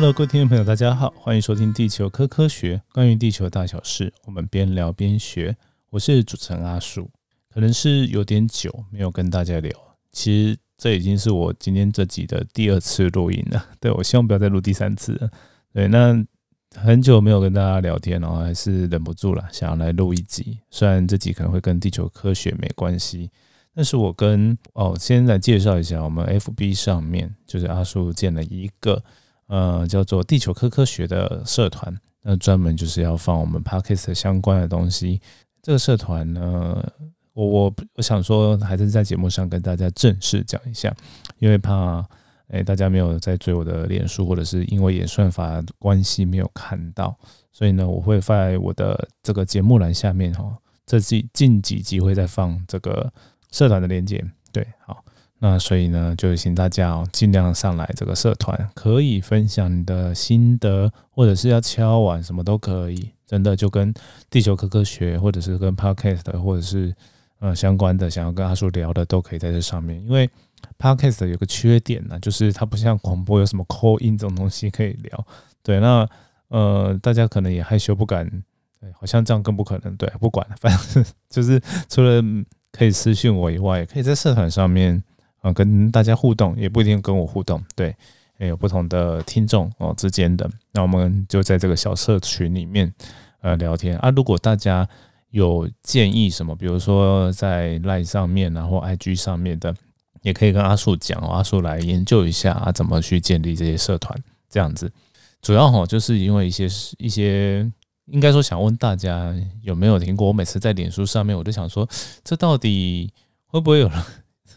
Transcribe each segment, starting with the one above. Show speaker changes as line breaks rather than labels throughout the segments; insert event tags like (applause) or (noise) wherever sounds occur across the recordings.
各位听众朋友，大家好，欢迎收听地球科科学，关于地球大小事，我们边聊边学。我是主持人阿树，可能是有点久没有跟大家聊，其实这已经是我今天这集的第二次录音了。(laughs) 对我希望不要再录第三次了。对，那很久没有跟大家聊天，了还是忍不住了，想要来录一集。虽然这集可能会跟地球科学没关系，但是我跟哦，先来介绍一下，我们 FB 上面就是阿树建了一个。呃，叫做地球科科学的社团，那专门就是要放我们 podcast 相关的东西。这个社团呢，我我我想说，还是在节目上跟大家正式讲一下，因为怕哎大家没有在追我的脸书，或者是因为演算法关系没有看到，所以呢，我会在我的这个节目栏下面哈，这近近几集会再放这个社团的链接。那所以呢，就请大家哦，尽量上来这个社团，可以分享你的心得，或者是要敲碗，什么都可以。真的就跟地球科科学，或者是跟 podcast，或者是呃相关的，想要跟阿叔聊的，都可以在这上面。因为 podcast 有个缺点呢，就是它不像广播有什么 call in 这种东西可以聊。对，那呃大家可能也害羞不敢，对，好像这样更不可能。对，不管，反正 (laughs) 就是除了可以私信我以外，也可以在社团上面。啊，跟大家互动也不一定跟我互动，对，也有不同的听众哦之间的，那我们就在这个小社群里面呃聊天啊。如果大家有建议什么，比如说在 Line 上面，然后 IG 上面的，也可以跟阿树讲，阿树来研究一下啊，怎么去建立这些社团这样子。主要哈，就是因为一些一些，应该说想问大家有没有听过？我每次在脸书上面，我就想说，这到底会不会有人？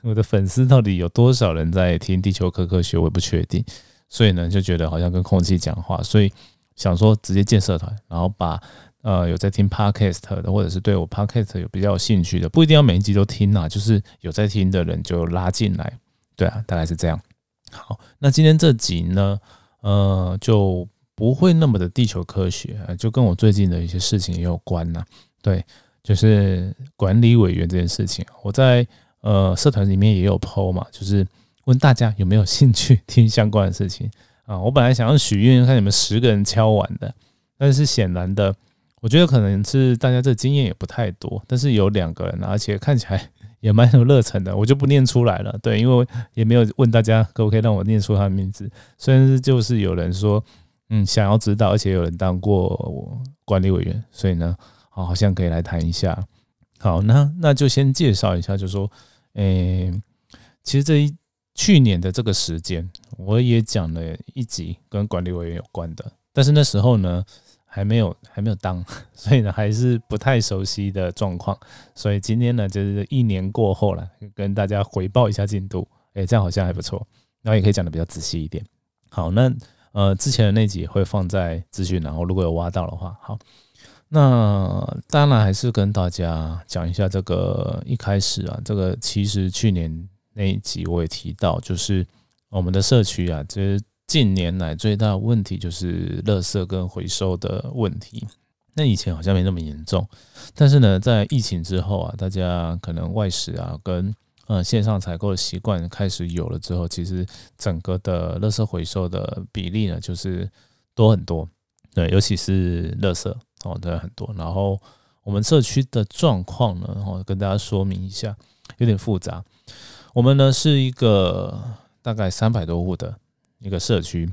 我的粉丝到底有多少人在听地球科科学？我也不确定，所以呢，就觉得好像跟空气讲话，所以想说直接建社团，然后把呃有在听 podcast 的，或者是对我 podcast 有比较有兴趣的，不一定要每一集都听啊，就是有在听的人就拉进来，对啊，大概是这样。好，那今天这集呢，呃，就不会那么的地球科学，就跟我最近的一些事情也有关呐。对，就是管理委员这件事情，我在。呃，社团里面也有 PO 嘛，就是问大家有没有兴趣听相关的事情啊。我本来想要许愿，看你们十个人敲完的，但是显然的，我觉得可能是大家这经验也不太多。但是有两个人，而且看起来也蛮有热忱的，我就不念出来了。对，因为也没有问大家可不可以让我念出他的名字。虽然就是有人说，嗯，想要知道，而且有人当过我管理委员，所以呢，好像可以来谈一下。好，那那就先介绍一下，就说。诶，其实这一去年的这个时间，我也讲了一集跟管理委员有关的，但是那时候呢还没有还没有当，(laughs) 所以呢还是不太熟悉的状况，所以今天呢就是一年过后了，跟大家回报一下进度，诶，这样好像还不错，然后也可以讲的比较仔细一点。好，那呃之前的那集会放在资讯，然后如果有挖到的话，好。那当然还是跟大家讲一下这个一开始啊，这个其实去年那一集我也提到，就是我们的社区啊，其实近年来最大的问题就是垃圾跟回收的问题。那以前好像没那么严重，但是呢，在疫情之后啊，大家可能外食啊跟呃线上采购的习惯开始有了之后，其实整个的垃圾回收的比例呢，就是多很多。对，尤其是垃圾。哦，对，很多。然后我们社区的状况呢，哦，跟大家说明一下，有点复杂。我们呢是一个大概三百多户的一个社区，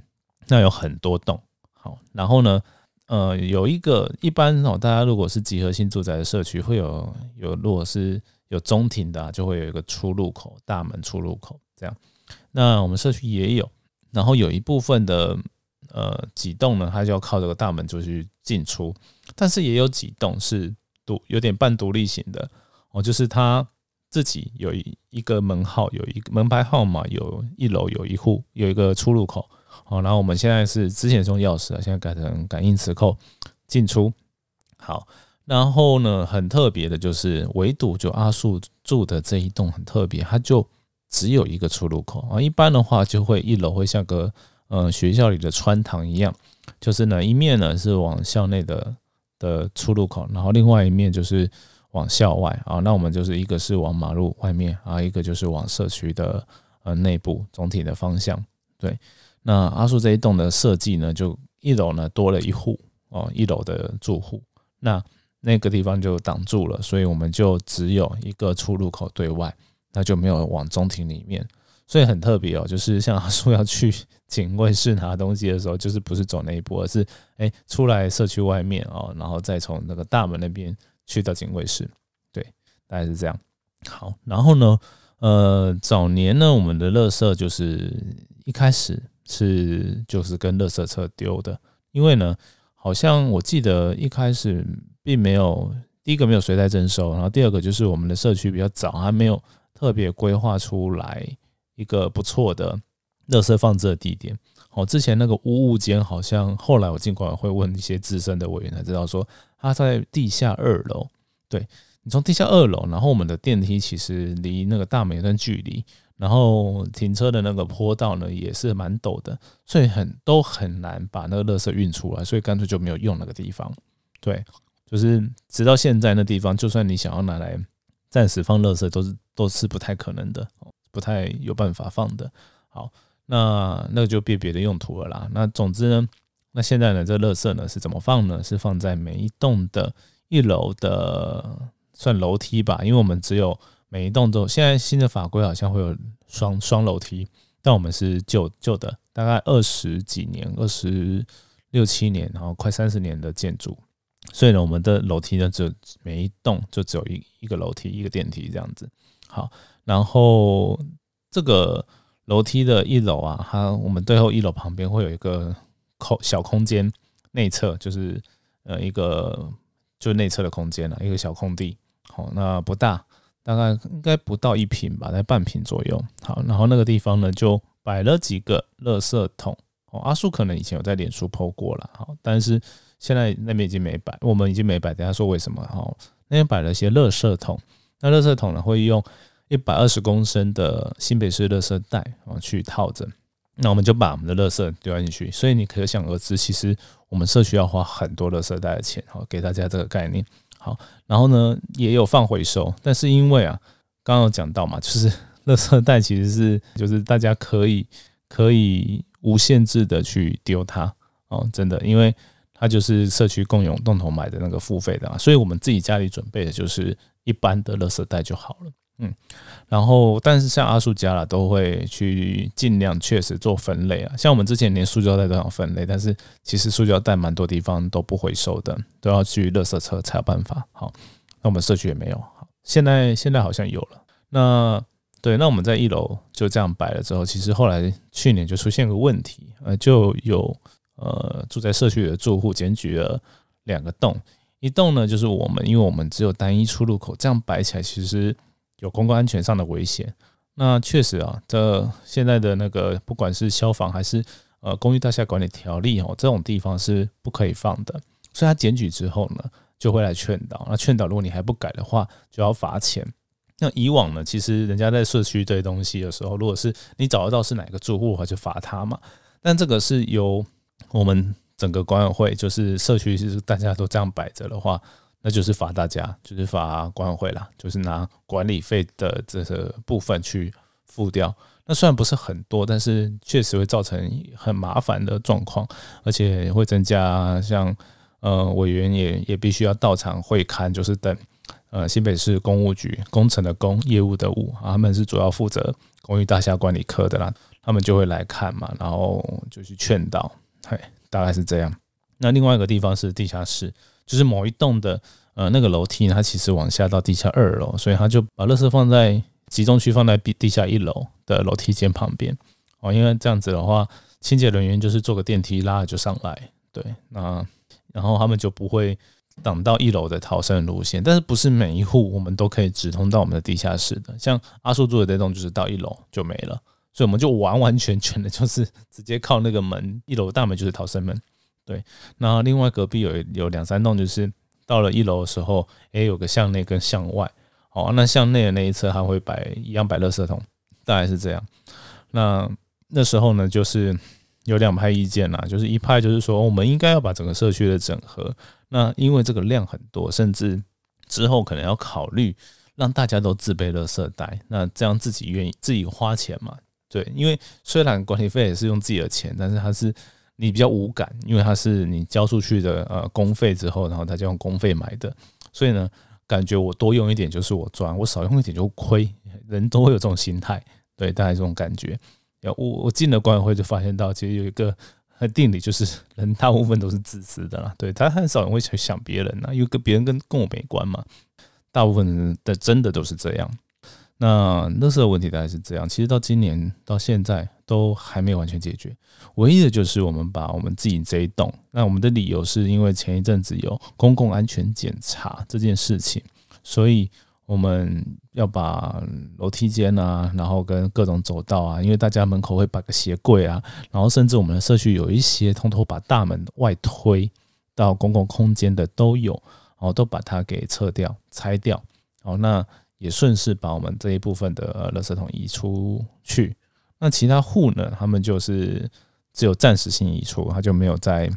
那有很多栋。好，然后呢，呃，有一个一般哦，大家如果是集合性住宅的社区，会有有，如果是有中庭的，就会有一个出入口大门出入口这样。那我们社区也有，然后有一部分的。呃，几栋呢？它就要靠这个大门就去进出，但是也有几栋是独有点半独立型的哦，就是它自己有一一个门号，有一个门牌号码，有一楼有一户有一个出入口哦。然后我们现在是之前用钥匙啊，现在改成感应磁扣进出。好，然后呢，很特别的就是，唯独就阿树住的这一栋很特别，它就只有一个出入口啊。一般的话，就会一楼会像个。呃，学校里的穿堂一样，就是呢，一面呢是往校内的的出入口，然后另外一面就是往校外啊。那我们就是一个是往马路外面啊，一个就是往社区的呃内部总体的方向。对，那阿树这一栋的设计呢，就一楼呢多了一户哦，一楼的住户，那那个地方就挡住了，所以我们就只有一个出入口对外，那就没有往中庭里面。所以很特别哦，(laughs) 就是像阿叔要去警卫室拿东西的时候，就是不是走那一步，而是哎出来社区外面哦，然后再从那个大门那边去到警卫室，对，大概是这样。好，然后呢，呃，早年呢，我们的垃圾就是一开始是就是跟垃圾车丢的，因为呢，好像我记得一开始并没有第一个没有随袋征收，然后第二个就是我们的社区比较早，还没有特别规划出来。一个不错的垃圾放置的地点。哦，之前那个屋物间好像后来我尽管会问一些资深的委员才知道，说他在地下二楼。对你从地下二楼，然后我们的电梯其实离那个大门有段距离，然后停车的那个坡道呢也是蛮陡的，所以很都很难把那个垃圾运出来，所以干脆就没有用那个地方。对，就是直到现在那地方，就算你想要拿来暂时放垃圾，都是都是不太可能的。不太有办法放的，好，那那就别别的用途了啦。那总之呢，那现在呢，这垃圾呢是怎么放呢？是放在每一栋的一楼的算楼梯吧，因为我们只有每一栋都现在新的法规好像会有双双楼梯，但我们是旧旧的，大概二十几年，二十六七年，然后快三十年的建筑，所以呢，我们的楼梯呢，只有每一栋就只有一一个楼梯，一个电梯这样子，好。然后这个楼梯的一楼啊，它我们最后一楼旁边会有一个空小空间，内侧就是呃一个就内侧的空间了，一个小空地。好，那不大，大概应该不到一平吧，在半平左右。好，然后那个地方呢就摆了几个垃圾桶。哦，阿叔可能以前有在脸书 PO 过了，好，但是现在那边已经没摆，我们已经没摆。等下说为什么？好，那边摆了些垃圾桶，那垃圾桶呢会用。一百二十公升的新北市垃圾袋啊，去套着，那我们就把我们的垃圾丢进去。所以你可想而知，其实我们社区要花很多垃圾袋的钱。好，给大家这个概念。好，然后呢，也有放回收，但是因为啊，刚刚有讲到嘛，就是垃圾袋其实是就是大家可以可以无限制的去丢它哦，真的，因为它就是社区共用共同买的那个付费的，所以我们自己家里准备的就是一般的垃圾袋就好了。嗯，然后但是像阿树家啦，都会去尽量确实做分类啊。像我们之前连塑胶袋都想分类，但是其实塑胶袋蛮多地方都不回收的，都要去垃圾车才有办法。好，那我们社区也没有。好，现在现在好像有了。那对，那我们在一楼就这样摆了之后，其实后来去年就出现个问题，呃，就有呃住在社区的住户检举了两个洞，一洞呢就是我们，因为我们只有单一出入口，这样摆起来其实。有公共安全上的危险，那确实啊，这现在的那个不管是消防还是呃公寓大厦管理条例哦，这种地方是不可以放的。所以他检举之后呢，就会来劝导。那劝导如果你还不改的话，就要罚钱。那以往呢，其实人家在社区堆东西的时候，如果是你找得到是哪个住户的话，就罚他嘛。但这个是由我们整个管委会，就是社区其实大家都这样摆着的话。那就是罚大家，就是罚管委会啦，就是拿管理费的这个部分去付掉。那虽然不是很多，但是确实会造成很麻烦的状况，而且会增加像呃委员也也必须要到场会看，就是等呃新北市公务局工程的工业务的务，他们是主要负责公寓大厦管理科的啦，他们就会来看嘛，然后就去劝导，嘿，大概是这样。那另外一个地方是地下室。就是某一栋的呃那个楼梯，它其实往下到地下二楼，所以他就把垃圾放在集中区，放在地地下一楼的楼梯间旁边哦。因为这样子的话，清洁人员就是坐个电梯拉就上来，对，那然后他们就不会挡到一楼的逃生路线。但是不是每一户我们都可以直通到我们的地下室的？像阿叔住的这栋就是到一楼就没了，所以我们就完完全全的就是直接靠那个门，一楼大门就是逃生门。对，那另外隔壁有有两三栋，就是到了一楼的时候，诶，有个向内跟向外，哦，那向内的那一侧它会摆一样摆垃圾桶，大概是这样。那那时候呢，就是有两派意见啦，就是一派就是说，我们应该要把整个社区的整合，那因为这个量很多，甚至之后可能要考虑让大家都自备垃圾袋，那这样自己愿意自己花钱嘛，对，因为虽然管理费也是用自己的钱，但是它是你比较无感，因为它是你交出去的呃公费之后，然后他就用公费买的，所以呢，感觉我多用一点就是我赚，我少用一点就亏，人都会有这种心态，对，大概这种感觉。我我进了管委会就发现到，其实有一个定理，就是人大部分都是自私的啦，对他很少人会去想别人呐，因为跟别人跟跟我没关嘛，大部分人的真的都是这样。那那时候问题大概是这样，其实到今年到现在都还没有完全解决。唯一的就是我们把我们自己这一栋，那我们的理由是因为前一阵子有公共安全检查这件事情，所以我们要把楼梯间啊，然后跟各种走道啊，因为大家门口会摆个鞋柜啊，然后甚至我们的社区有一些通通把大门外推到公共空间的都有，然后都把它给撤掉、拆掉。好，那。也顺势把我们这一部分的垃圾桶移出去。那其他户呢？他们就是只有暂时性移出，他就没有在，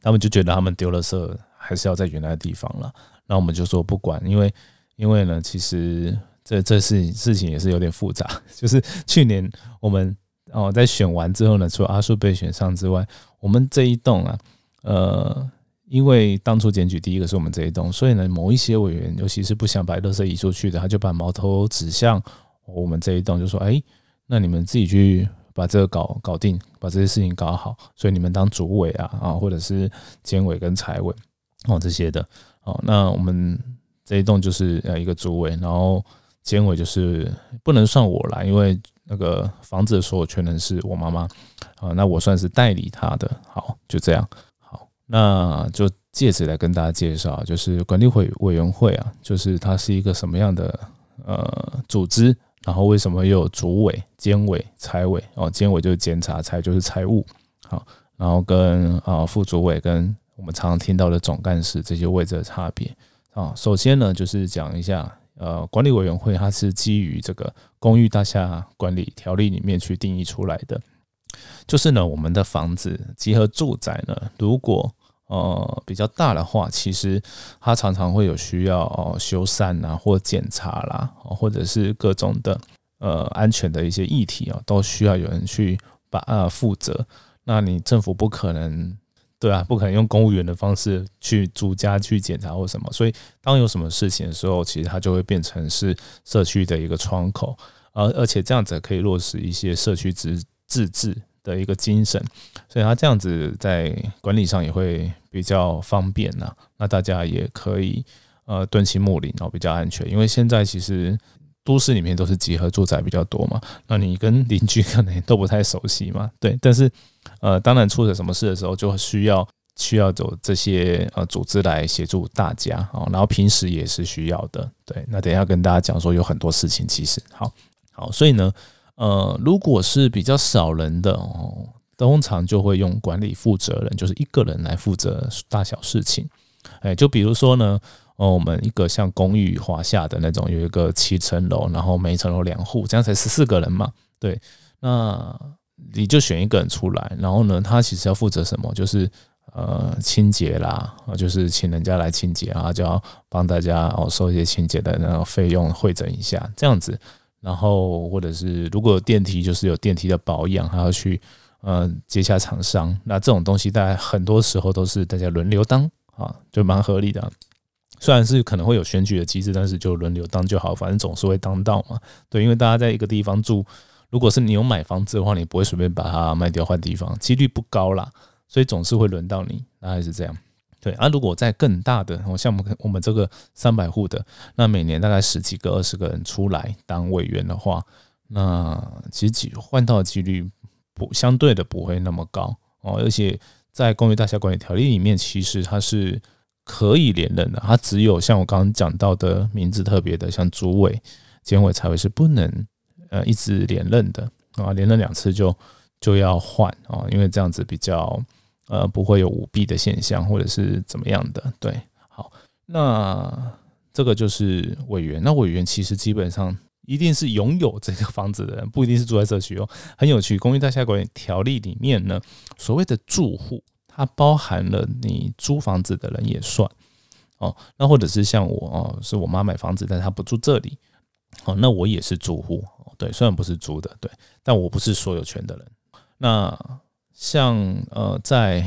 他们就觉得他们丢垃圾还是要在原来的地方了。那我们就说不管，因为因为呢，其实这这事事情也是有点复杂。(laughs) 就是去年我们哦在选完之后呢，除了阿叔被选上之外，我们这一栋啊，呃。因为当初检举第一个是我们这一栋，所以呢，某一些委员，尤其是不想把垃圾移出去的，他就把矛头指向我们这一栋，就说：“哎，那你们自己去把这个搞搞定，把这些事情搞好。所以你们当主委啊，啊，或者是监委跟财委哦这些的哦。那我们这一栋就是呃一个主委，然后监委就是不能算我啦，因为那个房子的所有权人是我妈妈啊，那我算是代理他的。好，就这样。”那就借此来跟大家介绍，就是管理委委员会啊，就是它是一个什么样的呃组织，然后为什么有主委、监委、财委哦？监委就是监察，财就是财务，好，然后跟啊副主委跟我们常常听到的总干事这些位置的差别啊。首先呢，就是讲一下呃管理委员会，它是基于这个公寓大厦管理条例里面去定义出来的，就是呢我们的房子集合住宅呢，如果呃，比较大的话，其实它常常会有需要哦修缮啊，或检查啦，或者是各种的呃安全的一些议题啊，都需要有人去把呃负责。那你政府不可能对啊，不可能用公务员的方式去逐家去检查或什么。所以当有什么事情的时候，其实它就会变成是社区的一个窗口，而而且这样子可以落实一些社区自自治。的一个精神，所以他这样子在管理上也会比较方便呐。那大家也可以呃敦亲睦邻，然后比较安全。因为现在其实都市里面都是集合住宅比较多嘛，那你跟邻居可能都不太熟悉嘛。对，但是呃，当然出了什么事的时候，就需要需要走这些呃组织来协助大家啊。然后平时也是需要的。对，那等一下跟大家讲说有很多事情其实好好，所以呢。呃，如果是比较少人的哦，通常就会用管理负责人，就是一个人来负责大小事情。哎，就比如说呢，哦，我们一个像公寓华夏的那种，有一个七层楼，然后每一层楼两户，这样才十四个人嘛。对，那你就选一个人出来，然后呢，他其实要负责什么？就是呃清洁啦，就是请人家来清洁啊，就要帮大家哦收一些清洁的那个费用，会诊一下，这样子。然后，或者是如果电梯，就是有电梯的保养，还要去呃接洽厂商。那这种东西，大家很多时候都是大家轮流当啊，就蛮合理的。虽然是可能会有选举的机制，但是就轮流当就好，反正总是会当到嘛。对，因为大家在一个地方住，如果是你有买房子的话，你不会随便把它卖掉换地方，几率不高啦，所以总是会轮到你，大概是这样。对啊，如果在更大的，我像我们我们这个三百户的，那每年大概十几个、二十个人出来当委员的话，那其实换到的几率不相对的不会那么高哦。而且在公寓大厦管理条例里面，其实它是可以连任的，它只有像我刚刚讲到的名字特别的，像主委、监委才会是不能呃一直连任的啊，连任两次就就要换啊，因为这样子比较。呃，不会有舞弊的现象，或者是怎么样的？对，好，那这个就是委员。那委员其实基本上一定是拥有这个房子的人，不一定是住在社区哦。很有趣，公寓大厦管理条例里面呢，所谓的住户，它包含了你租房子的人也算哦。那或者是像我哦，是我妈买房子，但她不住这里，好，那我也是住户，对，虽然不是租的，对，但我不是所有权的人。那像呃，在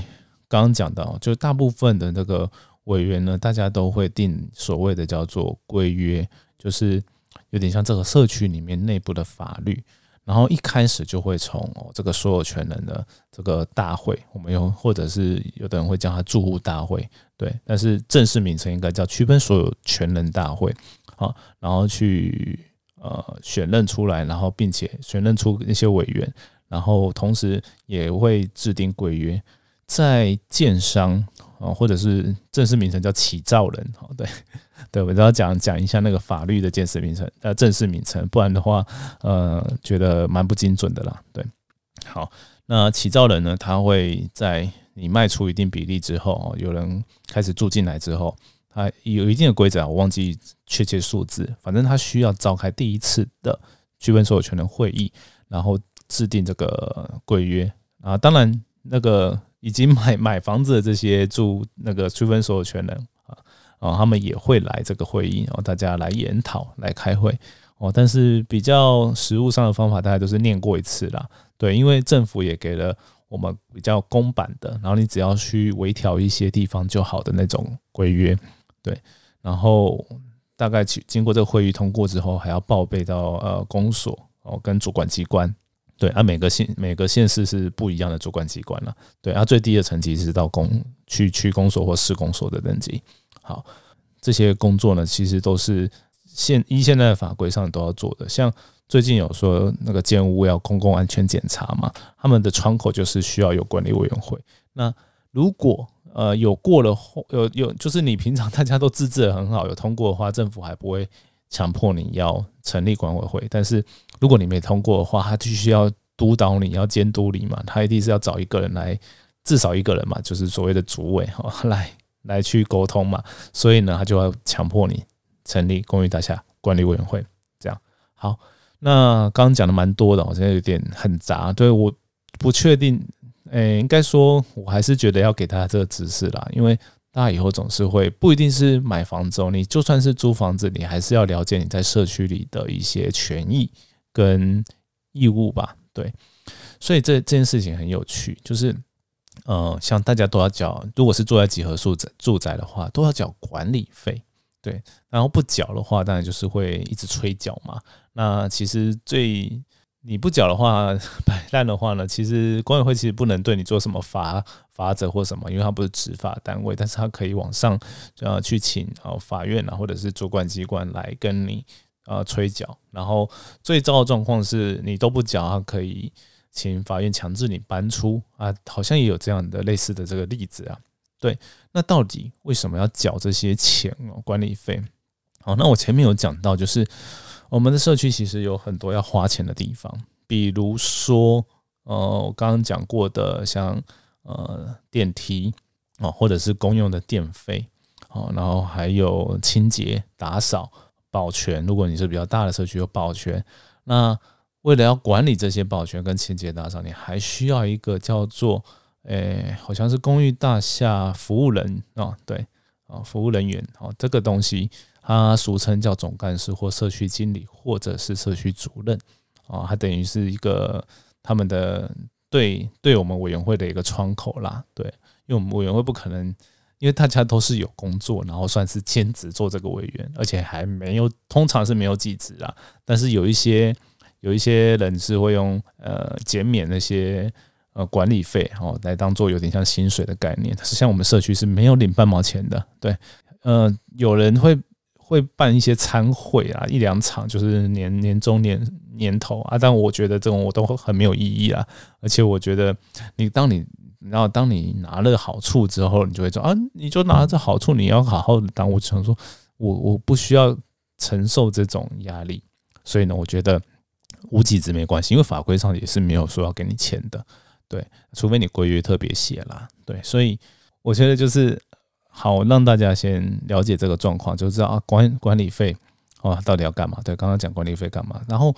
刚刚讲到，就大部分的这个委员呢，大家都会定所谓的叫做规约，就是有点像这个社区里面内部的法律。然后一开始就会从哦这个所有权人的这个大会，我们用或者是有的人会叫它住户大会，对，但是正式名称应该叫区分所有权人大会，好，然后去呃选任出来，然后并且选任出一些委员，然后同时也会制定规约，在建商啊或者是正式名称叫起造人，好，对。对，我都要讲讲一下那个法律的建设名称，呃，正式名称，不然的话，呃，觉得蛮不精准的啦。对，好，那起造人呢，他会在你卖出一定比例之后，有人开始住进来之后，他有一定的规则，我忘记确切数字，反正他需要召开第一次的区分所有权人会议，然后制定这个规约啊。当然，那个已经买 (laughs) 买房子的这些住那个区分所有权人。啊啊，他们也会来这个会议，然后大家来研讨、来开会哦。但是比较实务上的方法，大家都是念过一次啦。对，因为政府也给了我们比较公版的，然后你只要去微调一些地方就好的那种规约。对，然后大概经经过这个会议通过之后，还要报备到呃公所哦，跟主管机关。对，啊，每个县每个县市是不一样的主管机关了。对，啊，最低的层级是到公区区公所或市公所的等级。好，这些工作呢，其实都是现依现在的法规上都要做的。像最近有说那个建屋要公共安全检查嘛，他们的窗口就是需要有管理委员会。那如果呃有过了后，有有就是你平常大家都自治的很好，有通过的话，政府还不会强迫你要成立管委会。但是如果你没通过的话，他必须要督导你要监督你嘛，他一定是要找一个人来，至少一个人嘛，就是所谓的主委哈 (laughs) 来。来去沟通嘛，所以呢，他就要强迫你成立公寓大厦管理委员会。这样好，那刚刚讲的蛮多的，我现在有点很杂，对，我不确定，诶，应该说我还是觉得要给大家这个指示啦，因为大家以后总是会不一定是买房子哦，你就算是租房子，你还是要了解你在社区里的一些权益跟义务吧，对，所以这这件事情很有趣，就是。呃，像大家都要缴，如果是住在几何住宅住宅的话，都要缴管理费，对。然后不缴的话，当然就是会一直催缴嘛。那其实最你不缴的话，摆烂的话呢，其实管委会其实不能对你做什么罚罚则或什么，因为它不是执法单位，但是它可以往上呃去请啊法院啊或者是主管机关来跟你呃催缴。然后最糟的状况是你都不缴，它可以。请法院强制你搬出啊，好像也有这样的类似的这个例子啊。对，那到底为什么要缴这些钱哦？管理费？好，那我前面有讲到，就是我们的社区其实有很多要花钱的地方，比如说呃，我刚刚讲过的，像呃电梯啊，或者是公用的电费哦，然后还有清洁、打扫、保全。如果你是比较大的社区，有保全，那。为了要管理这些保全跟清洁打扫，你还需要一个叫做，诶，好像是公寓大厦服务人啊，对，啊，服务人员，哦，这个东西它俗称叫总干事或社区经理或者是社区主任，啊，它等于是一个他们的对对我们委员会的一个窗口啦，对，因为我们委员会不可能，因为大家都是有工作，然后算是兼职做这个委员，而且还没有，通常是没有几职啊，但是有一些。有一些人是会用呃减免那些呃管理费哦来当做有点像薪水的概念，是像我们社区是没有领半毛钱的，对，呃，有人会会办一些参会啊，一两场就是年年终年年头啊，但我觉得这种我都很没有意义啊，而且我觉得你当你然后当你拿了好处之后，你就会说啊，你就拿了这好处，你要好好的当，我想说我我不需要承受这种压力，所以呢，我觉得。无几值没关系，因为法规上也是没有说要给你钱的，对，除非你规约特别写啦，对，所以我觉得就是好让大家先了解这个状况，就知道啊管管理费哦到底要干嘛？对，刚刚讲管理费干嘛？然后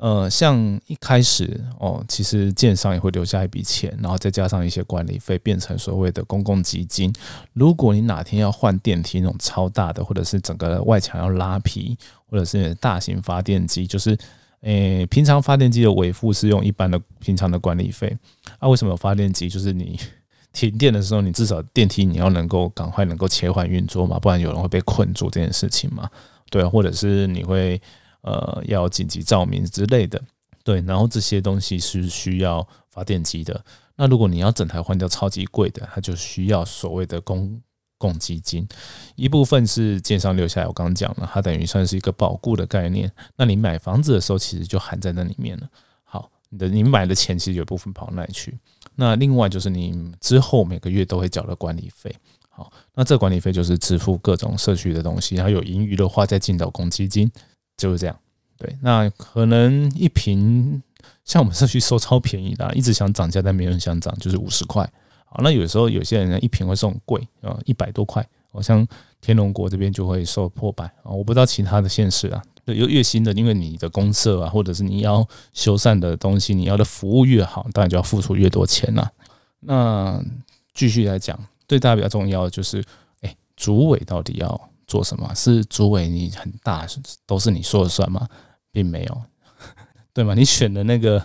呃，像一开始哦，其实建商也会留下一笔钱，然后再加上一些管理费，变成所谓的公共基金。如果你哪天要换电梯那种超大的，或者是整个外墙要拉皮，或者是大型发电机，就是诶，平常发电机的维护是用一般的平常的管理费。啊，为什么有发电机？就是你 (laughs) 停电的时候，你至少电梯你要能够赶快能够切换运作嘛，不然有人会被困住这件事情嘛。对，或者是你会。呃，要紧急照明之类的，对，然后这些东西是需要发电机的。那如果你要整台换掉超级贵的，它就需要所谓的公公积金，一部分是建商留下来。我刚刚讲了，它等于算是一个保固的概念。那你买房子的时候，其实就含在那里面了。好，你的你买的钱其实有部分跑那里去。那另外就是你之后每个月都会缴的管理费。好，那这管理费就是支付各种社区的东西，然后有盈余的话再进到公积金。就是这样，对，那可能一瓶像我们社区收超便宜的，一直想涨价，但没人想涨，就是五十块。好，那有时候有些人呢一瓶会送贵啊，一百多块。好像天龙国这边就会收破百啊，我不知道其他的县市啊。对，有越新的，因为你的公社啊，或者是你要修缮的东西，你要的服务越好，当然就要付出越多钱呐。那继续来讲，对大家比较重要的就是，哎，主委到底要？做什么是主委？你很大，都是你说了算吗？并没有，(laughs) 对吗？你选的那个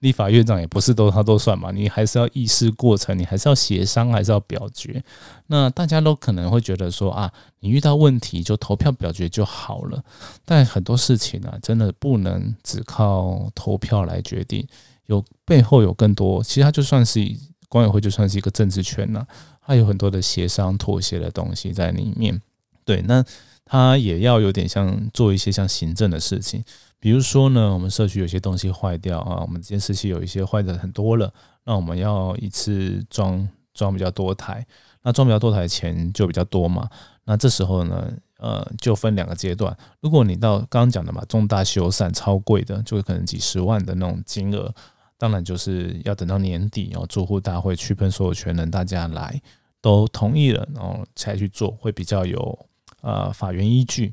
立法院长也不是都他都算嘛？你还是要议事过程，你还是要协商，还是要表决。那大家都可能会觉得说啊，你遇到问题就投票表决就好了。但很多事情呢，真的不能只靠投票来决定，有背后有更多。其实它就算是管委会，就算是一个政治圈呢，它有很多的协商妥协的东西在里面。对，那他也要有点像做一些像行政的事情，比如说呢，我们社区有些东西坏掉啊，我们监视器有一些坏的很多了，那我们要一次装装比较多台，那装比较多台钱就比较多嘛，那这时候呢，呃，就分两个阶段，如果你到刚刚讲的嘛，重大修缮超贵的，就可能几十万的那种金额，当然就是要等到年底哦，住户大会区分所有权人大家来都同意了，然后才去做，会比较有。呃，法源依据。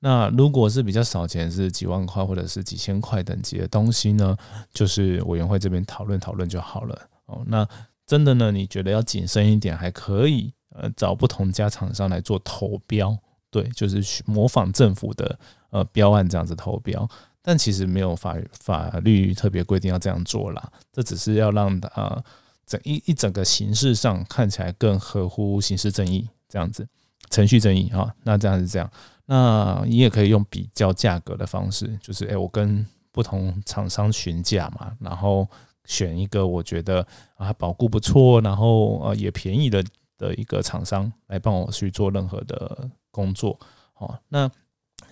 那如果是比较少钱，是几万块或者是几千块等级的东西呢，就是委员会这边讨论讨论就好了。哦，那真的呢，你觉得要谨慎一点，还可以呃找不同家厂商来做投标，对，就是模仿政府的呃标案这样子投标。但其实没有法法律特别规定要这样做啦，这只是要让呃整一一整个形式上看起来更合乎刑事正义这样子。程序正义哈，那这样是这样，那你也可以用比较价格的方式，就是诶，我跟不同厂商询价嘛，然后选一个我觉得啊保固不错，然后呃也便宜的的一个厂商来帮我去做任何的工作。好，那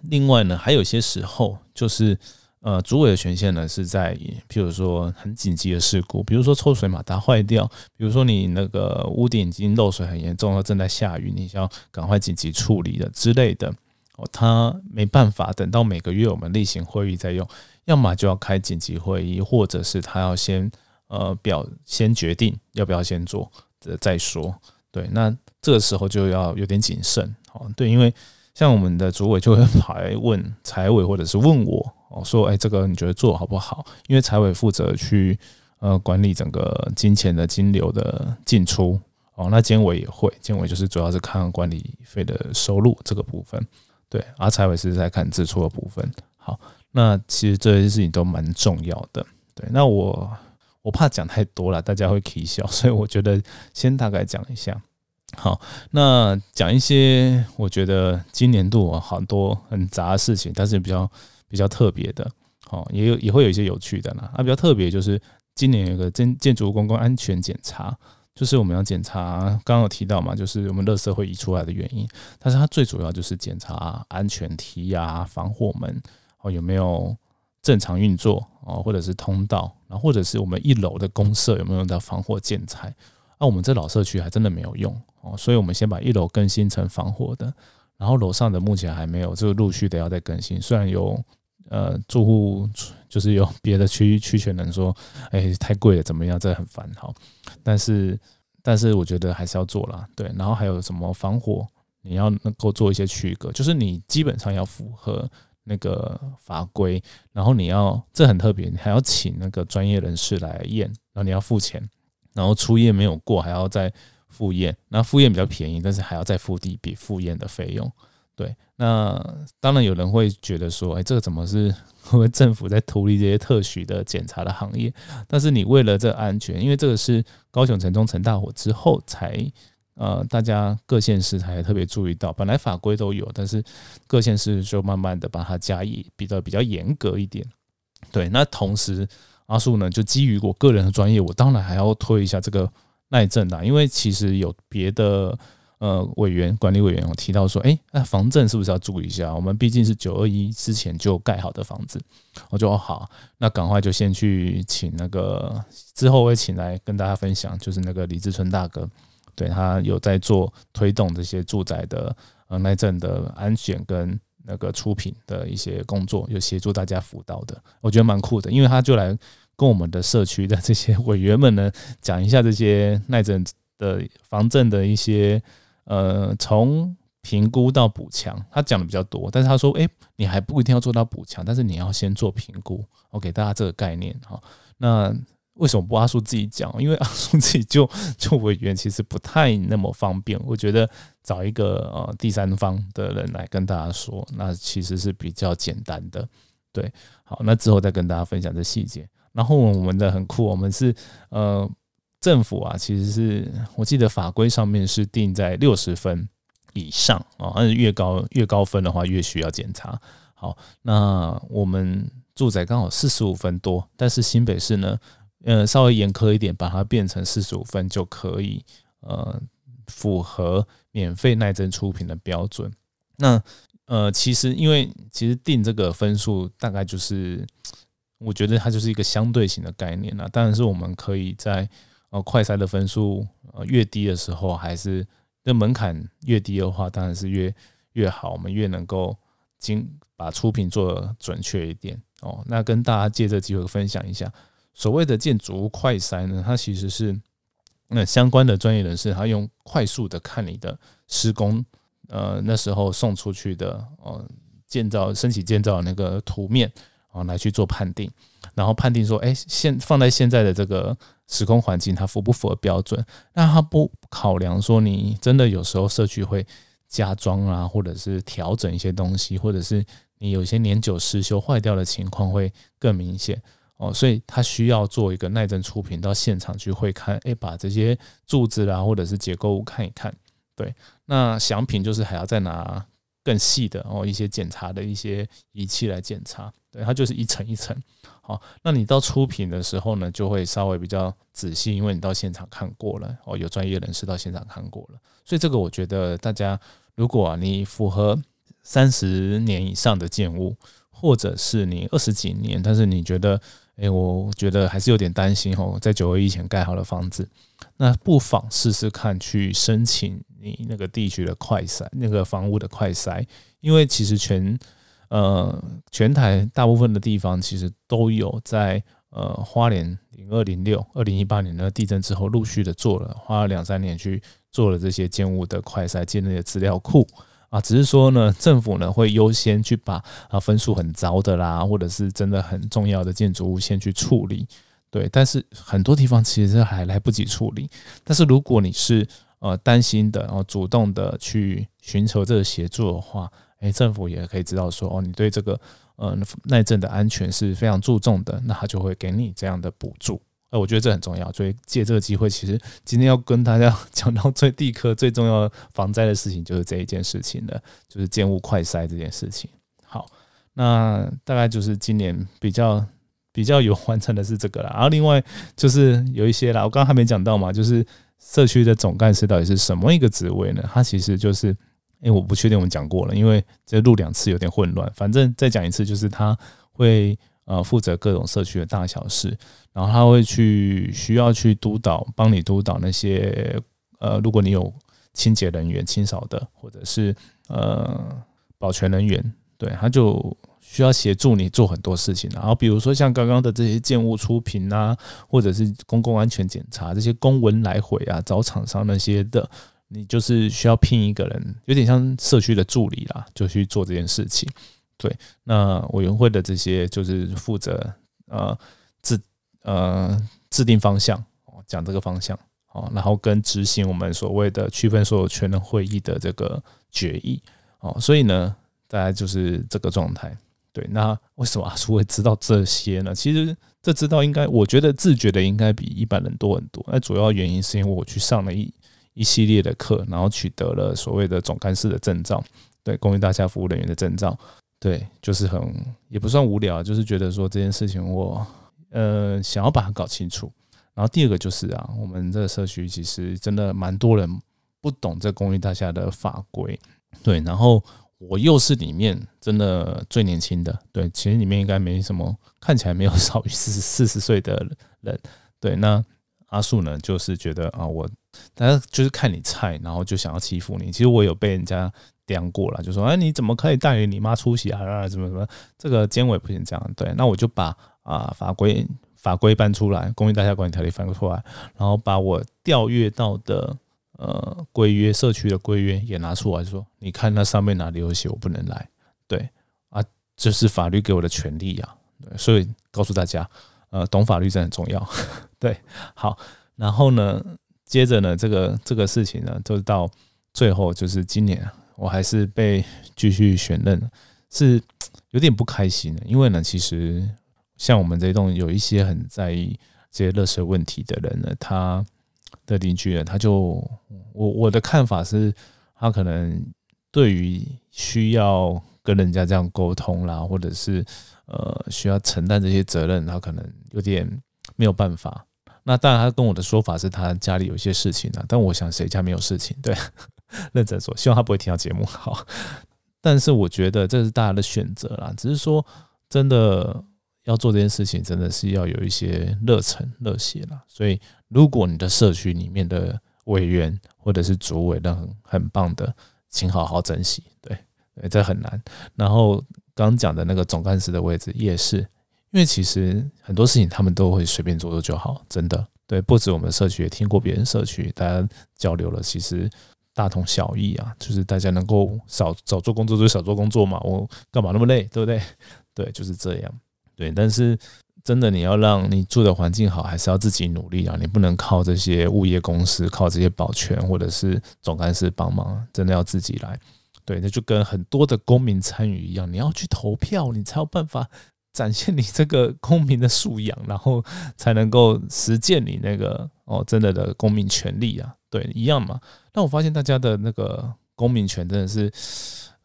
另外呢，还有些时候就是。呃，主委的权限呢是在，譬如说很紧急的事故，比如说抽水马达坏掉，比如说你那个屋顶已经漏水很严重了，正在下雨，你需要赶快紧急处理的之类的。哦，他没办法等到每个月我们例行会议再用，要么就要开紧急会议，或者是他要先呃表先决定要不要先做，再说。对，那这个时候就要有点谨慎。哦，对，因为像我们的主委就会跑来问财委，或者是问我。哦，说哎，这个你觉得做好不好？因为财委负责去呃管理整个金钱的金流的进出哦，那监委也会，监委就是主要是看管理费的收入这个部分，对，而财委是在看支出的部分。好，那其实这些事情都蛮重要的，对。那我我怕讲太多了，大家会啼笑，所以我觉得先大概讲一下。好，那讲一些我觉得今年度啊很多很杂的事情，但是比较。比较特别的，哦，也有也会有一些有趣的啦。啊，比较特别就是今年有个建建筑公共安全检查，就是我们要检查，刚刚有提到嘛，就是我们垃圾会移出来的原因。但是它最主要就是检查安全梯啊、防火门哦有没有正常运作哦，或者是通道，然后或者是我们一楼的公社有没有用到防火建材。啊，我们这老社区还真的没有用哦，所以我们先把一楼更新成防火的。然后楼上的目前还没有，这个陆续的要再更新。虽然有呃住户就是有别的区区权人说，哎太贵了怎么样？这很烦哈。但是但是我觉得还是要做啦，对。然后还有什么防火，你要能够做一些区隔，就是你基本上要符合那个法规，然后你要这很特别，你还要请那个专业人士来验，然后你要付钱，然后初验没有过还要再复验，那复验比较便宜，但是还要再付一笔复验的费用。对，那当然有人会觉得说，哎，这个怎么是会不会政府在图利这些特许的检查的行业？但是你为了这安全，因为这个是高雄城中城大火之后才。呃，大家各县市才特别注意到，本来法规都有，但是各县市就慢慢的把它加以比较比较严格一点。对，那同时阿树呢，就基于我个人的专业，我当然还要推一下这个耐震的，因为其实有别的呃委员管理委员有提到说，哎，那防震是不是要注意一下？我们毕竟是九二一之前就盖好的房子，我就好，那赶快就先去请那个之后会请来跟大家分享，就是那个李志春大哥。对他有在做推动这些住宅的呃耐震的安全跟那个出品的一些工作，有协助大家辅导的，我觉得蛮酷的。因为他就来跟我们的社区的这些委员们呢讲一下这些耐震的防震的一些呃从评估到补强，他讲的比较多。但是他说，哎，你还不一定要做到补强，但是你要先做评估。我给大家这个概念哈，那。为什么不阿叔自己讲？因为阿叔自己就就委员，其实不太那么方便。我觉得找一个呃第三方的人来跟大家说，那其实是比较简单的。对，好，那之后再跟大家分享这细节。然后我们的很酷，我们是呃政府啊，其实是我记得法规上面是定在六十分以上啊，但是越高越高分的话越需要检查。好，那我们住宅刚好四十五分多，但是新北市呢？呃，稍微严苛一点，把它变成四十五分就可以，呃，符合免费耐震出品的标准。那呃，其实因为其实定这个分数大概就是，我觉得它就是一个相对型的概念啦。当然是我们可以在呃快筛的分数呃越低的时候，还是那门槛越低的话，当然是越越好，我们越能够精把出品做准确一点哦。那跟大家借这机会分享一下。所谓的建筑物快筛呢，它其实是那相关的专业人士，他用快速的看你的施工，呃，那时候送出去的呃建造、升起建造那个图面啊，来去做判定，然后判定说，哎，现放在现在的这个时空环境，它符不符合标准？那他不考量说，你真的有时候社区会加装啊，或者是调整一些东西，或者是你有些年久失修坏掉的情况会更明显。哦，所以他需要做一个耐震出品到现场去会看，哎，把这些柱子啦或者是结构物看一看。对，那详品就是还要再拿更细的哦一些检查的一些仪器来检查。对，它就是一层一层。好，那你到出品的时候呢，就会稍微比较仔细，因为你到现场看过了哦，有专业人士到现场看过了。所以这个我觉得大家如果你符合三十年以上的建物，或者是你二十几年，但是你觉得哎，我觉得还是有点担心哦，在九二一前盖好的房子，那不妨试试看去申请你那个地区的快筛，那个房屋的快筛，因为其实全呃全台大部分的地方其实都有在呃花莲零二零六二零一八年的地震之后陆续的做了，花了两三年去做了这些建物的快筛建立的资料库。啊，只是说呢，政府呢会优先去把啊分数很糟的啦，或者是真的很重要的建筑物先去处理，对。但是很多地方其实还来不及处理。但是如果你是呃担心的，然后主动的去寻求这个协助的话，诶，政府也可以知道说，哦，你对这个呃耐震的安全是非常注重的，那他就会给你这样的补助。呃，我觉得这很重要，所以借这个机会，其实今天要跟大家 (laughs) 讲到最地科最重要防灾的事情，就是这一件事情了，就是建物快筛这件事情。好，那大概就是今年比较比较有完成的是这个了。然后另外就是有一些啦，我刚刚还没讲到嘛，就是社区的总干事到底是什么一个职位呢？他其实就是，因为我不确定我们讲过了，因为这录两次有点混乱，反正再讲一次，就是他会。呃，负责各种社区的大小事，然后他会去需要去督导，帮你督导那些呃，如果你有清洁人员、清扫的，或者是呃保全人员，对，他就需要协助你做很多事情。然后比如说像刚刚的这些建物出品啊，或者是公共安全检查这些公文来回啊，找厂商那些的，你就是需要聘一个人，有点像社区的助理啦，就去做这件事情。对，那委员会的这些就是负责呃制呃制定方向，讲这个方向，哦，然后跟执行我们所谓的区分所有权的会议的这个决议，哦，所以呢，大家就是这个状态。对，那为什么阿叔会知道这些呢？其实这知道应该，我觉得自觉的应该比一般人多很多。那主要原因是因为我去上了一一系列的课，然后取得了所谓的总干事的证照，对，公益大厦服务人员的证照。对，就是很也不算无聊，就是觉得说这件事情我呃想要把它搞清楚。然后第二个就是啊，我们这个社区其实真的蛮多人不懂这公益大厦的法规，对，然后。我又是里面真的最年轻的，对，其实里面应该没什么，看起来没有少于四十四十岁的人，对。那阿树呢，就是觉得啊，我大家就是看你菜，然后就想要欺负你。其实我有被人家刁过了，就说哎，你怎么可以带你妈出席啊？啊，什么什么，这个监委不行这样。对，那我就把啊法规法规搬出来，公益大厦管理条例翻出来，然后把我调阅到的。呃，规约社区的规约也拿出来说，你看那上面哪里有写我不能来？对啊，这是法律给我的权利呀。所以告诉大家，呃，懂法律真的很重要。对，好，然后呢，接着呢，这个这个事情呢，就到最后就是今年，我还是被继续选任，是 (tsk) 有点不开心的。因为呢，其实像我们这栋有一些很在意这些热色问题的人呢，他。的邻居呢，他就我我的看法是，他可能对于需要跟人家这样沟通啦，或者是呃需要承担这些责任，他可能有点没有办法。那当然，他跟我的说法是他家里有一些事情啊，但我想谁家没有事情？对，(laughs) 认真说，希望他不会听到节目。好，但是我觉得这是大家的选择啦，只是说真的。要做这件事情，真的是要有一些热忱、热血啦。所以，如果你的社区里面的委员或者是主委，那很很棒的，请好好珍惜。对，对，这很难。然后刚讲的那个总干事的位置也是，因为其实很多事情他们都会随便做做就好，真的。对，不止我们社区，也听过别人社区，大家交流了，其实大同小异啊。就是大家能够少少做工作就少做工作嘛，我干嘛那么累，对不对？(laughs) 对，就是这样。对，但是真的，你要让你住的环境好，还是要自己努力啊！你不能靠这些物业公司、靠这些保全或者是总干事帮忙，真的要自己来。对，那就跟很多的公民参与一样，你要去投票，你才有办法展现你这个公民的素养，然后才能够实践你那个哦，真的的公民权利啊！对，一样嘛。那我发现大家的那个公民权真的是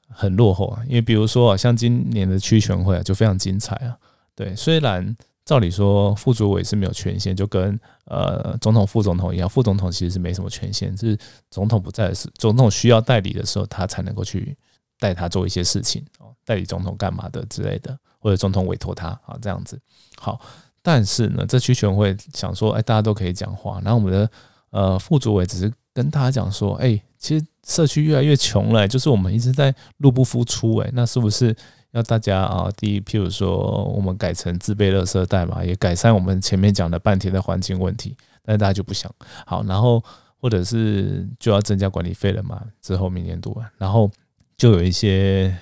很落后啊，因为比如说啊，像今年的区全会啊，就非常精彩啊。对，虽然照理说副主委是没有权限，就跟呃总统、副总统一样，副总统其实是没什么权限，是总统不在的时，总统需要代理的时候，他才能够去带他做一些事情哦，代理总统干嘛的之类的，或者总统委托他啊这样子。好，但是呢，这区全会想说，哎，大家都可以讲话，然后我们的呃副主委只是跟大家讲说，哎，其实社区越来越穷了，就是我们一直在入不敷出，哎，那是不是？要大家啊，第一，譬如说，我们改成自备垃圾袋嘛，也改善我们前面讲的半天的环境问题，但是大家就不想好，然后或者是就要增加管理费了嘛，之后明年度，然后就有一些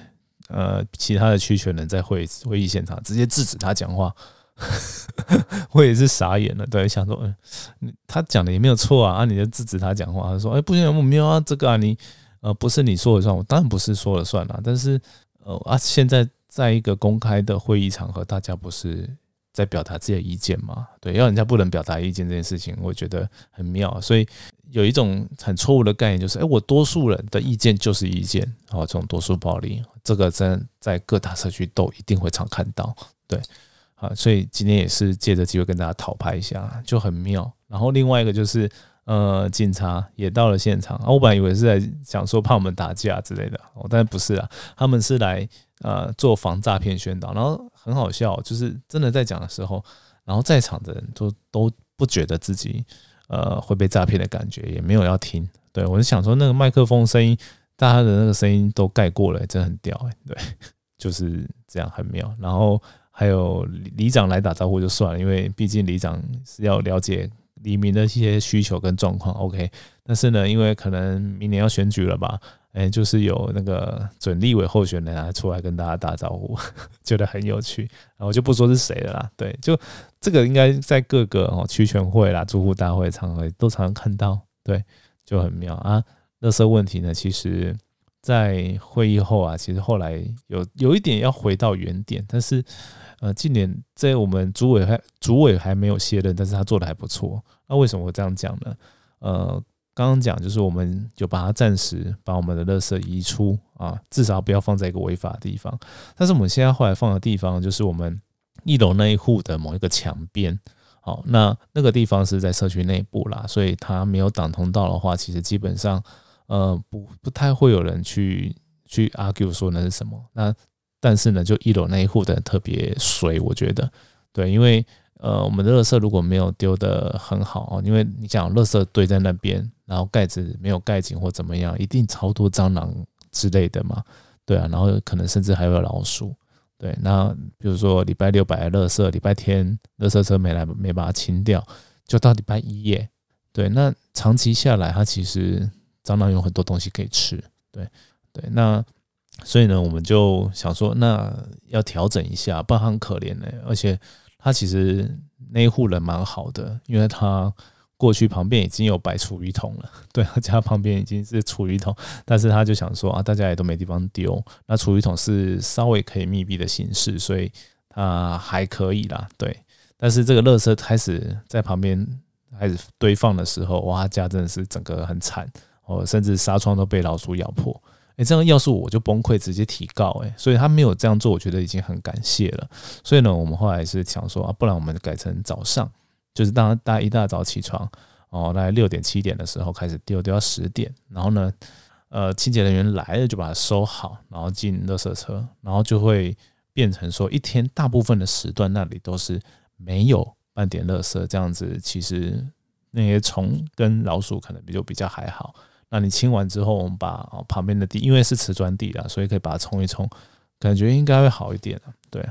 呃其他的区权人在会会议现场直接制止他讲话，(laughs) 我也是傻眼了，对，想说，嗯，他讲的也没有错啊，啊，你就制止他讲话，他说，哎，不行，我没有啊，这个啊，你呃不是你说了算，我当然不是说了算了，但是。呃啊，现在在一个公开的会议场合，大家不是在表达自己的意见吗？对，要人家不能表达意见这件事情，我觉得很妙。所以有一种很错误的概念，就是，哎，我多数人的意见就是意见，哦，这种多数暴力，这个在在各大社区都一定会常看到。对，啊，所以今天也是借着机会跟大家讨拍一下，就很妙。然后另外一个就是。呃，警察也到了现场啊！我本来以为是在讲说怕我们打架之类的，哦，但不是啊，他们是来呃做防诈骗宣导，然后很好笑，就是真的在讲的时候，然后在场的人都都不觉得自己呃会被诈骗的感觉，也没有要听。对我就想说，那个麦克风声音，大家的那个声音都盖过了，真的很屌哎！对，(laughs) 就是这样很妙。然后还有里长来打招呼就算了，因为毕竟里长是要了解。黎明的一些需求跟状况，OK，但是呢，因为可能明年要选举了吧，哎，就是有那个准立委候选人啊出来跟大家打招呼，(laughs) 觉得很有趣。然后就不说是谁了啦，对，就这个应该在各个哦区全会啦、住户大会场合都常常看到，对，就很妙啊。垃圾问题呢，其实在会议后啊，其实后来有有一点要回到原点，但是呃，近年在我们主委还主委还没有卸任，但是他做的还不错。那为什么会这样讲呢？呃。刚刚讲就是，我们就把它暂时把我们的垃圾移出啊，至少不要放在一个违法的地方。但是我们现在后来放的地方，就是我们一楼那一户的某一个墙边。好，那那个地方是在社区内部啦，所以它没有挡通道的话，其实基本上呃不不太会有人去去 argue 说那是什么。那但是呢，就一楼那一户的特别水，我觉得对，因为。呃，我们的垃圾如果没有丢的很好，因为你讲垃圾堆在那边，然后盖子没有盖紧或怎么样，一定超多蟑螂之类的嘛，对啊，然后可能甚至还有老鼠，对，那比如说礼拜六摆垃圾，礼拜天垃圾车没来没把它清掉，就到礼拜一耶，对，那长期下来，它其实蟑螂有很多东西可以吃，对对，那所以呢，我们就想说，那要调整一下，不然很可怜呢，而且。他其实那一户人蛮好的，因为他过去旁边已经有摆厨余桶了，(laughs) 对他家旁边已经是厨余桶，但是他就想说啊，大家也都没地方丢，那厨余桶是稍微可以密闭的形式，所以他还可以啦，对。但是这个垃圾开始在旁边开始堆放的时候，哇，家真的是整个很惨哦，甚至纱窗都被老鼠咬破。哎，这样要是我就崩溃，直接提告哎，所以他没有这样做，我觉得已经很感谢了。所以呢，我们后来是想说啊，不然我们改成早上，就是当大家一大早起床哦，大概六点七点的时候开始丢，丢到十点，然后呢，呃，清洁人员来了就把它收好，然后进垃圾车，然后就会变成说一天大部分的时段那里都是没有半点垃圾，这样子其实那些虫跟老鼠可能就比较还好。那你清完之后，我们把旁边的地，因为是瓷砖地啊，所以可以把它冲一冲，感觉应该会好一点对，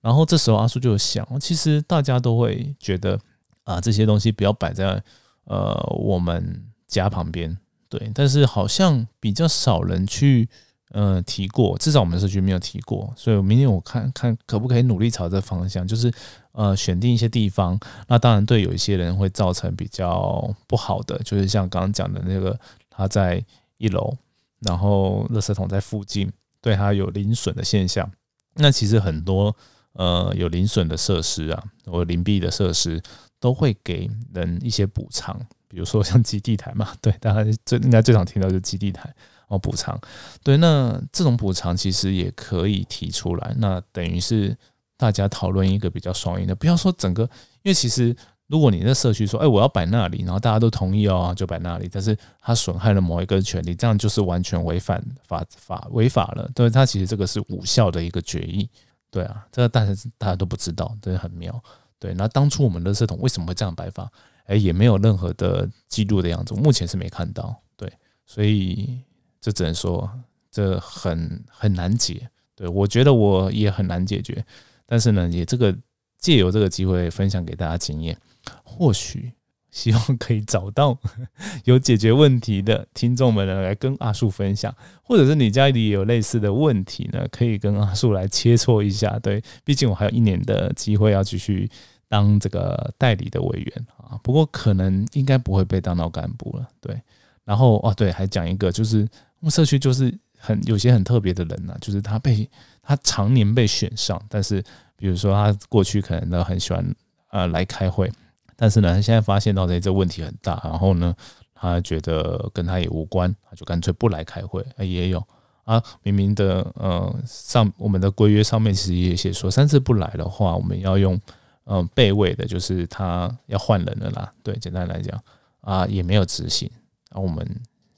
然后这时候阿叔就想，其实大家都会觉得啊，这些东西不要摆在呃我们家旁边，对。但是好像比较少人去呃提过，至少我们社区没有提过。所以明天我看看可不可以努力朝这方向，就是呃选定一些地方。那当然对有一些人会造成比较不好的，就是像刚刚讲的那个。他在一楼，然后垃圾桶在附近，对它有零损的现象。那其实很多呃有零损的设施啊，或零闭的设施，都会给人一些补偿，比如说像基地台嘛，(laughs) 对，大家最应该最常听到就是基地台哦补偿。对，那这种补偿其实也可以提出来，那等于是大家讨论一个比较双赢的，不要说整个，因为其实。如果你在社区说，哎，我要摆那里，然后大家都同意哦，就摆那里，但是他损害了某一个权利，这样就是完全违反法法违法了。对，他其实这个是无效的一个决议。对啊，这个大家大家都不知道，真的很妙。对，那当初我们的垃圾桶为什么会这样摆放？哎，也没有任何的记录的样子，目前是没看到。对，所以这只能说这很很难解。对我觉得我也很难解决，但是呢，也这个借由这个机会分享给大家经验。或许希望可以找到 (laughs) 有解决问题的听众们呢，来跟阿树分享，或者是你家里有类似的问题呢，可以跟阿树来切磋一下。对，毕竟我还有一年的机会要继续当这个代理的委员啊。不过可能应该不会被当到干部了。对，然后哦，对，还讲一个，就是我们社区就是很有些很特别的人呢，就是他被他常年被选上，但是比如说他过去可能呢很喜欢呃来开会。但是呢，他现在发现到这这问题很大，然后呢，他觉得跟他也无关，他就干脆不来开会。也有啊，明明的呃上我们的规约上面其实也写说，三次不来的话，我们要用嗯备位的，就是他要换人了啦。对，简单来讲啊，也没有执行。然后我们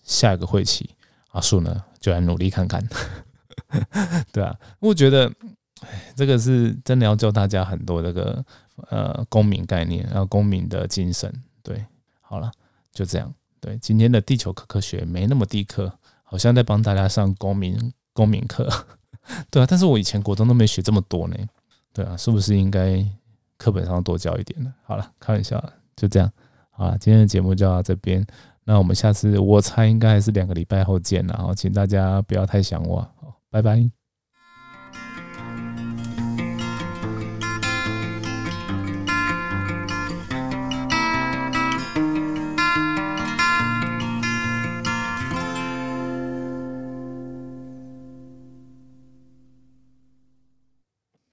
下一个会期，阿树呢就来努力看看。(laughs) 对啊，我觉得。这个是真的要教大家很多这个呃公民概念，然后公民的精神。对，好了，就这样。对，今天的地球科科学没那么地课，好像在帮大家上公民公民课。(laughs) 对啊，但是我以前国中都没学这么多呢。对啊，是不是应该课本上多教一点的？好了，开玩笑，就这样。好了，今天的节目就到这边。那我们下次我猜应该还是两个礼拜后见然后请大家不要太想我，好，拜拜。